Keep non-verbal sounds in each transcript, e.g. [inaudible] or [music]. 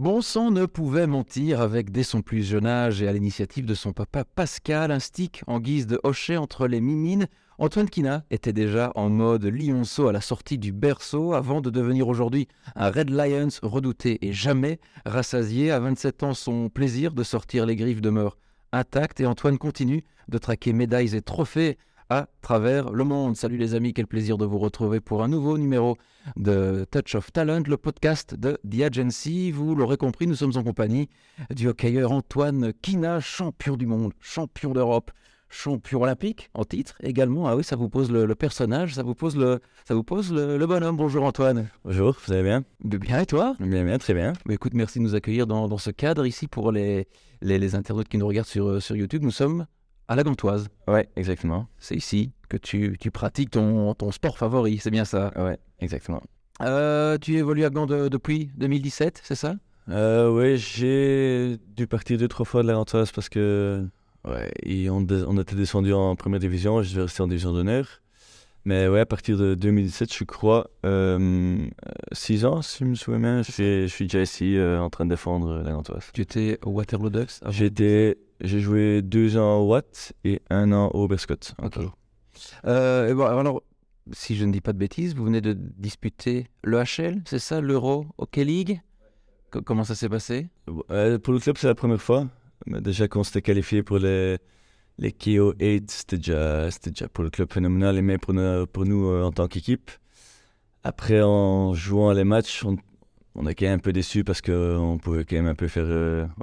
Bon sang ne pouvait mentir avec dès son plus jeune âge et à l'initiative de son papa Pascal, un stick en guise de hochet entre les mimines. Antoine Kina était déjà en mode lionceau à la sortie du berceau avant de devenir aujourd'hui un Red Lions redouté et jamais rassasié. À 27 ans, son plaisir de sortir les griffes demeure intact et Antoine continue de traquer médailles et trophées à travers le monde. Salut les amis, quel plaisir de vous retrouver pour un nouveau numéro de Touch of Talent, le podcast de The Agency. Vous l'aurez compris, nous sommes en compagnie du hockeyeur Antoine Kina, champion du monde, champion d'Europe, champion olympique en titre également. Ah oui, ça vous pose le, personnage, ça vous pose le, ça vous pose le, bonhomme. Bonjour Antoine. Bonjour, vous allez bien? Bien et toi? Bien, bien, très bien. Mais écoute, merci de nous accueillir dans, ce cadre ici pour les, les, les internautes qui nous regardent sur, sur YouTube. Nous sommes à la Gantoise. Ouais, exactement. C'est ici que tu, tu pratiques ton, ton, sport favori, c'est bien ça? Ouais, exactement. Euh, tu évolues à Gand depuis 2017, c'est ça? Euh, Oui, j'ai dû partir deux, trois fois de la Gantoise parce que ouais, on, on, était descendu en première division, je vais rester en division d'honneur. Mais ouais, à partir de 2017, je crois, euh, six ans, si je me souviens bien, je suis, déjà ici euh, en train de défendre la Gantoise. Tu étais au Waterloo Ducks J'étais j'ai joué deux ans au Watt et un an au Berscott. Ok. Euh, bon, alors, si je ne dis pas de bêtises, vous venez de disputer le HL, c'est ça, l'Euro Hockey League? Comment ça s'est passé? Euh, Pour le club, c'est la première fois. Déjà, quand on s'était qualifié pour les, les KO 8, c'était déjà, déjà pour le club phénoménal et même pour, nous, pour nous euh, en tant qu'équipe. Après, en jouant les matchs, on, on a quand même un peu déçu parce qu'on pouvait quand même un peu faire,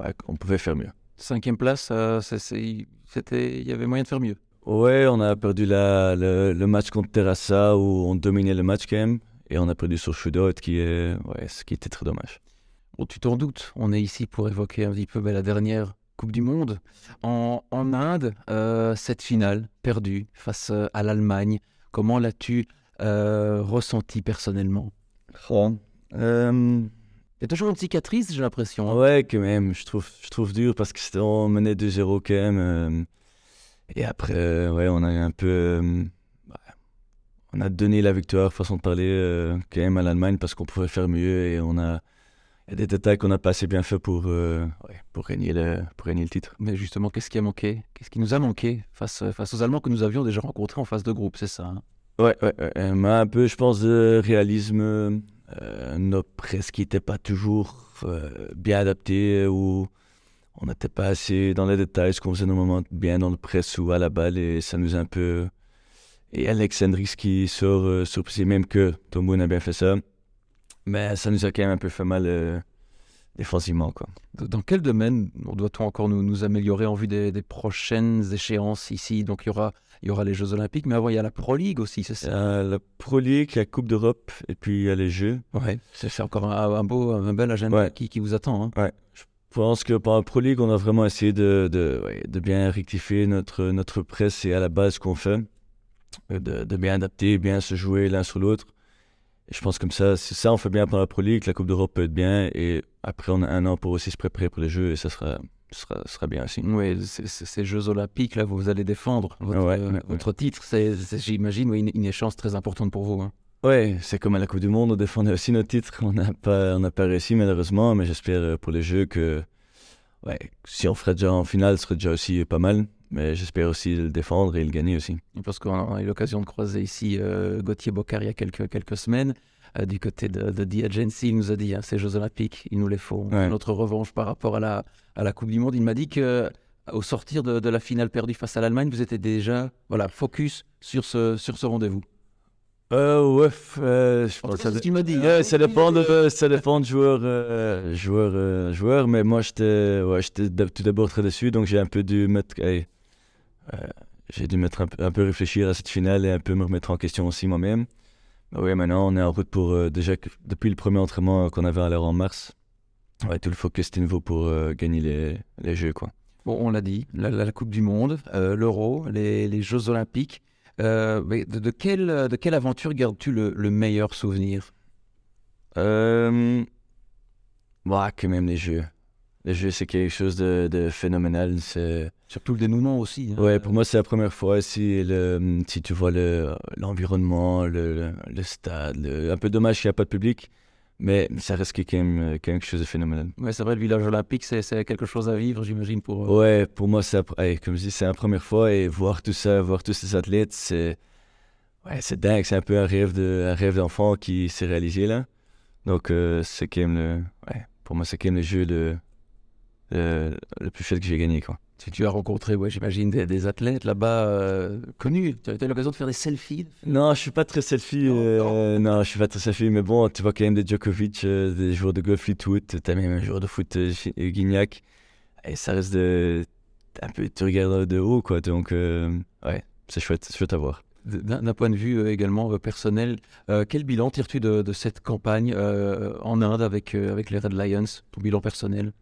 ouais, on pouvait faire mieux. Cinquième place, c'était, il y avait moyen de faire mieux. Ouais, on a perdu la, le, match contre Terrassa où on dominait le match quand même. Et on a perdu sur Shootout, qui, est, ouais, ce qui était très dommage. Bon, tu t'en doutes, on est ici pour évoquer un petit peu ben, la dernière Coupe du Monde. En, en Inde, euh, cette finale perdue face euh, à l'Allemagne, comment l'as-tu euh, ressenti personnellement? Oh, il y a toujours une cicatrice, j'ai l'impression. Hein. Ouais, quand même. Je trouve, je trouve dur parce que on menait 2-0 quand même. Euh, et après, euh, ouais, on a un peu. Euh, on a donné la victoire, façon de parler, quand même à l'Allemagne parce qu'on pouvait faire mieux et on a. Des détails qu'on n'a pas assez bien fait pour, ouais, pour, régner le, pour régner le titre. Mais justement, qu'est-ce qui a manqué? Qu'est-ce qui nous a manqué face, face aux Allemands que nous avions déjà rencontrés en phase de groupe, c'est ça hein? Ouais, ouais, ouais. un peu, je pense, de réalisme euh, nos presse qui n'étaient pas toujours euh, bien adaptés ou on n'était pas assez dans les détails, ce qu'on faisait normalement bien dans le presse ou à la balle et ça nous a un peu. Et Alex Hendricks qui sort euh, surpris, même que Tomboun a bien fait ça, mais ça nous a quand même un peu fait mal euh, défensivement. Quoi. Dans quel domaine doit-on encore nous, nous, améliorer en vue des, des, prochaines échéances ici? Donc il y aura il y aura les Jeux Olympiques, mais avant, il y a la Pro League aussi, c'est ça? La Pro League, la Coupe d'Europe, et puis il y a les Jeux. Ouais, c'est encore un, beau, un bel agenda qui, qui, vous attend. Hein. Ouais. Je pense que par la Pro League, on a vraiment essayé de, de, de bien rectifier notre, notre presse et à la base qu'on fait, de, de, bien adapter, bien se jouer l'un sur l'autre. Je pense comme ça, si ça on fait bien pendant la Pro League, la Coupe d'Europe peut être bien, et après on a un an pour aussi se préparer pour les Jeux, et ça sera, sera, sera bien aussi. Oui, ces Jeux Olympiques, là, vous allez défendre votre, titre. C'est, j'imagine, une, une, échéance très importante pour vous. Hein. Oui, c'est comme à la Coupe du Monde, on défendait aussi notre titre. On n'a pas, on pas réussi malheureusement, mais j'espère euh, pour les Jeux que ouais, si on ferait déjà en finale, ce serait déjà aussi pas mal. Mais j'espère aussi le défendre et le gagner aussi. Parce qu'on a eu l'occasion de croiser ici euh, Gauthier Bocard il y a quelques, quelques semaines. Euh, du côté de, de The Agency, il nous a dit hein, ces Jeux Olympiques, il nous les faut. Notre revanche par rapport à la, à la Coupe du Monde. Il m'a dit que au sortir de, de la finale perdue face à l'Allemagne, vous étiez déjà voilà, focus sur ce, sur ce rendez-vous. Euh, ouais, euh, je pense ce qu'il m'a dit. Hein. ça, dépend de, ça dépend de joueur, euh, joueur, euh, joueur, mais moi j'étais ouais, tout d'abord très déçu, donc j'ai un peu dû mettre, j'ai dû mettre un, un, peu réfléchir à cette finale et un peu me remettre en question aussi moi-même. Bah oui, maintenant on est en route pour euh, déjà depuis le premier entraînement qu'on avait à l'heure en mars. Ouais, tout le focus était nouveau pour euh, gagner les, les, Jeux. Quoi. Bon, on l'a dit, la, la, Coupe du Monde, euh, l'Euro, les, les, Jeux Olympiques. Mais de, de, quelle, de quelle aventure gardes-tu le, le, meilleur souvenir? Euh... Bah, quand même les Jeux. Les Jeux, c'est quelque chose de, de phénoménal. C'est Surtout le dénouement aussi. Hein. Ouais, pour moi, c'est la première fois. Si, le, si tu vois l'environnement, le, le, stade, un peu dommage qu'il n'y a pas de public. Mais ça reste quand même, euh, quelque chose de phénoménal. Ouais, c'est vrai, le village olympique, c'est c'est quelque chose à vivre, j'imagine, pour eux. Ouais, pour moi, c'est, ouais, comme je dis, c'est la première fois et voir tout ça, voir tous ces athlètes, c'est, ouais, c'est dingue. C'est un peu un rêve de, un rêve d'enfant qui s'est réalisé là. Donc, euh, c'est quand même le, ouais, pour moi, c'est quand même le jeu le, le, le plus chouette que j'ai gagné, quoi. Tu, tu as rencontré, ouais, j'imagine, des, des athlètes là-bas euh, connus. Tu as eu l'occasion de faire des selfies Non, je suis pas très selfie. Non, euh, non, je suis pas très selfie. Mais bon, tu vois quand même des Djokovic, euh, des joueurs de golf Fleetwood, t'as même un joueur de foot, Guignac. Et ça reste de. Un peu, tu regardes de haut, quoi. Donc, ouais, c'est chouette, chouette à voir. D'un point de vue également personnel, quel bilan tires-tu de, de cette campagne en Inde avec, avec les Red Lions Ton bilan personnel?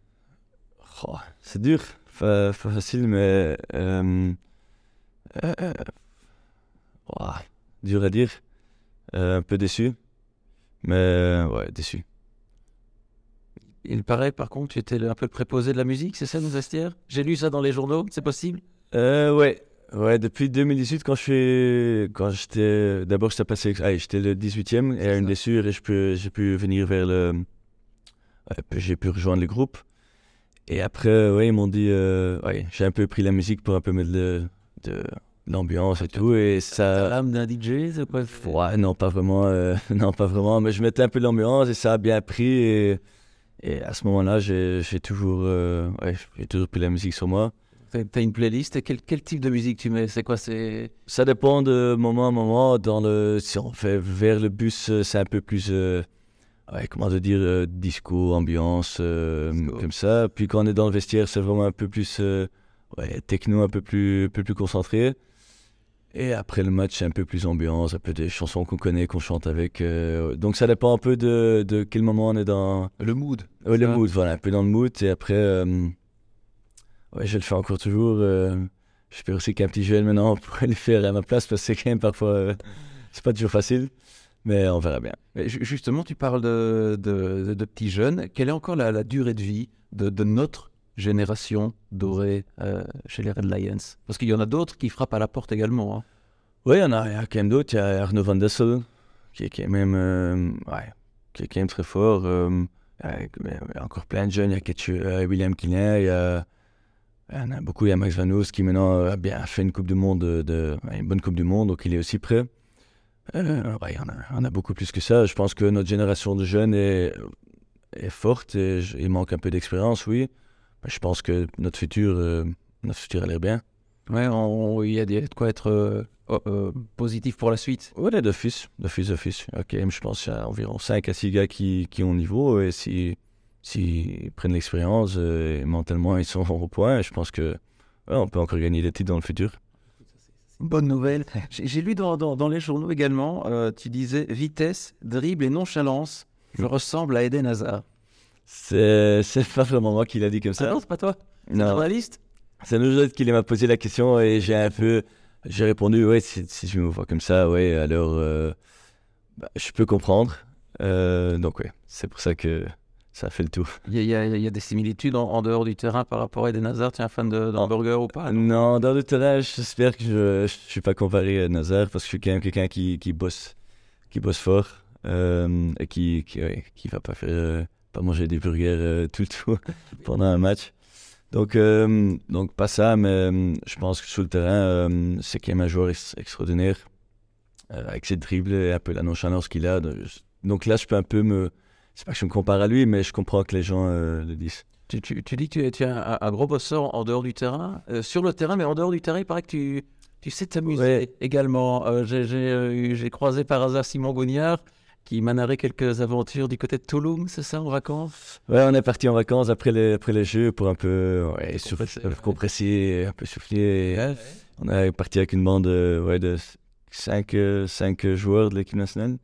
Oh, c'est dur, pas facile, mais. euh, euh, euh, ouah, dur à dire. Euh, un peu déçu. Mais, ouais, déçu. Il paraît par contre tu étais un peu le préposé de la musique, c'est ça nos vestiaires J'ai lu ça dans les journaux, c'est possible? Euh, ouais. Ouais, depuis 2018, quand je suis, quand j'étais, d'abord j'étais passé, ah, j'étais le 18e et à une ça. blessure et j'ai pu venir vers le, j'ai pu rejoindre le groupe. Et après, ouais, ils m'ont dit, euh, ouais, j'ai un peu pris la musique pour un peu mettre de, de l'ambiance et tout et ça, l'âme d'un DJ, c'est quoi ouais, non, pas vraiment, euh, [laughs] non, pas vraiment, mais je mettais un peu l'ambiance et ça a bien pris et, et à ce moment-là, j'ai, toujours, euh, ouais, j'ai toujours pris la musique sur moi. T'as une playlist quel, quel type de musique tu mets C'est quoi C'est Ça dépend de moment à moment. Dans le, si on fait vers le bus, c'est un peu plus, euh, ouais, comment te dire, euh, disco, ambiance, euh, Disco. comme ça. Puis quand on est dans le vestiaire, c'est vraiment un peu plus, euh, ouais, techno, un peu plus, un peu plus concentré. Et après le match, c'est un peu plus ambiance, un peu des chansons qu'on connaît, qu'on chante avec. donc ça dépend un peu de, de quel moment on est dans le mood. Ouais, le mood, voilà, un peu dans le mood. Et après, ouais, je le fais encore toujours. J'espère aussi qu'un petit jeune maintenant [laughs] pourrait le faire à ma place parce que c'est quand même parfois, c'est pas toujours facile. Mais on verra bien. Mais Justement, tu parles de, de, petits jeunes. Quelle est encore la, la durée de vie de, de notre génération dorée euh, chez les Red Lions? Parce qu'il y en a d'autres qui frappent à la porte également. hein. Oui, il y en a, il y a quand même d'autres. Il y a Arnaud Van Dessel qui est quand même, euh, ouais, qui est quand même très fort. euh, il y a- encore plein de jeunes. Il y a Ketchu- euh, William Kinney, il y a, il y en a beaucoup. Il y a Max Van Oos qui maintenant a bien fait une Coupe du Monde, de, une bonne Coupe du Monde, donc il est aussi prêt. Euh, ouais, il y en a, il y en a beaucoup plus que ça. Je pense que notre génération de jeunes est, est forte et il manque un peu d'expérience, oui. Mais je pense que notre futur, euh, notre futur a l'air bien. Ouais, il y a de quoi être euh, oh, euh, positif pour la suite. Ouais, d'office, d'office, d'office. Ok, je pense qu'il y a environ 5 à 6 gars qui, qui ont niveau et si, s'ils prennent l'expérience euh, et mentalement ils sont [laughs] au point, je pense que ouais, on peut encore gagner des titres dans le futur. Bonne nouvelle. [laughs] J'ai lu dans, dans- dans les journaux également, euh, tu disais vitesse, dribble et nonchalance. Je ressemble à Eden Hazard. C'est, pas vraiment moi qui l'a dit comme Ah ça. non, c'est pas toi C'est non, journaliste c'est nous autres qui m'a posé la question et j'ai un peu, j'ai répondu ouais si, si je me vois comme ça, ouais alors euh, bah, je peux comprendre. Euh, donc ouais, c'est pour ça que ça a fait le tour. Il y a, y y des similitudes en, en dehors du terrain par rapport à Eden Hazard? Tu es un fan d'hamburger ou pas? Non, dans le terrain, j'espère que je ne suis pas comparé à Nazar parce que je suis quand même quelqu'un qui, qui bosse qui bosse fort euh, et qui qui, ouais, qui va pas faire euh, pas manger des burgers euh, tout le tour [laughs] pendant un match. Donc donc pas ça, mais je pense que sur le terrain, c'est quand même un joueur ex- extraordinaire avec ses dribbles et un peu la nonchalance qu'il a. Donc là, je peux un peu me c'est pas que je me compare à lui, mais je comprends que les gens euh, le disent. Tu, tu- tu dis que tu es, tu es un, un gros bosseur en dehors du terrain, euh, sur le terrain, mais en dehors du terrain, il paraît que tu, tu sais t'amuser Ouais. également. Euh, j'ai- euh, croisé par hasard Simon Gognard qui m'a narré quelques aventures du côté de Toulouse, c'est ça, en vacances? Ouais, on est parti en vacances après les, après les jeux pour un peu ouais, Compresser, ouais. compresser, un peu souffler. Et On est parti avec une bande de 5 joueurs de l'équipe nationale.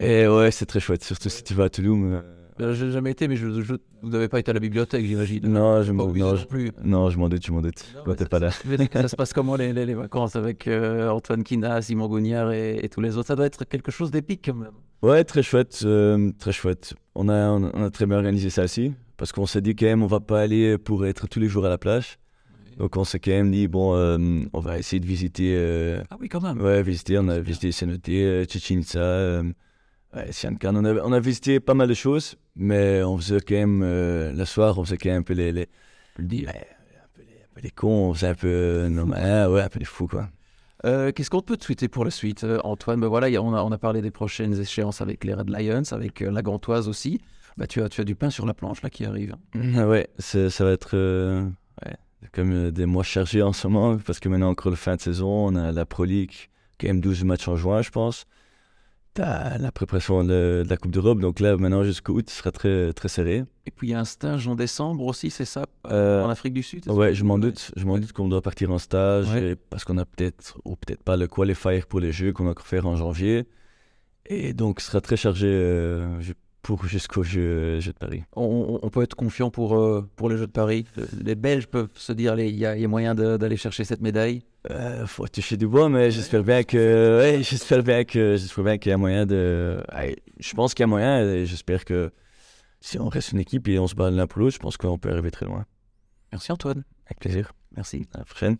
Et ouais, c'est très chouette, surtout si tu vas à Toulouse. euh, Euh, J'ai jamais été, mais je, je- vous n'avez pas été à la bibliothèque, j'imagine. Non, je m'en obligé non, non je- plus. non, je m'en doute, je m'en doute. Non, t'es pas là. je ça se passe comment les, les- les vacances avec euh, Antoine Kina, Simon Gognard et, et tous les autres? Ça doit être quelque chose d'épique quand même. Ouais, très chouette, euh, très chouette. On a, on a- on a très bien organisé ça aussi, parce qu'on s'est dit quand même, on va pas aller pour être tous les jours à la plage. Donc on s'est quand même dit, bon, euh, on va essayer de visiter... Ah oui, quand même. Ouais, visiter, on a visité Cenote, Chichen Itza, Ouais, on a, on a visité pas mal de choses, mais on faisait quand même, euh, le soir, on faisait quand même un peu les, les, le dis. ouais, un peu les, un peu les cons, on faisait un peu, euh, non, mais, ouais, un peu les fous, quoi. Euh, Qu'est-ce qu'on peut te souhaiter pour la suite, euh, Antoine? Ben voilà, il y a- on, a, on a parlé des prochaines échéances avec les Red Lions, avec la Gantoise aussi. Bah, tu, as, tu as du pain sur la planche là qui arrive. [laughs] Ah Ouais, ça va être ouais, comme des mois chargés en ce moment, parce que maintenant, encore la fin de saison, on a la Pro League, quand même 12 matchs en juin, je pense. La préparation de, de la Coupe d'Europe, donc là, maintenant, jusqu'au août, ce sera très, très serré. Et puis il y a un stage en décembre aussi, c'est ça? Euh, En Afrique du Sud Ouais, je m'en doute. Je m'en doute qu'on doit partir en stage Ouais. parce qu'on a peut-être ou peut-être pas le qualifier pour les Jeux qu'on va faire en janvier. Et donc, ce sera très chargé euh, ju- pour jusqu'au jeu, jeu de Paris. On, peut être confiant pour, euh, pour les Jeux de Paris. Le- Les Belges peuvent se dire il y, y a moyen d'aller chercher cette médaille. Euh, faut toucher du bois, mais j'espère bien que, ouais, j'espère bien que, j'espère bien qu'il y a moyen de. ouais, je pense qu'il y a moyen et j'espère que si on reste une équipe et on se bat l'un pour l'autre, je pense qu'on peut arriver très loin. Merci Antoine. Avec plaisir. Merci. À la prochaine.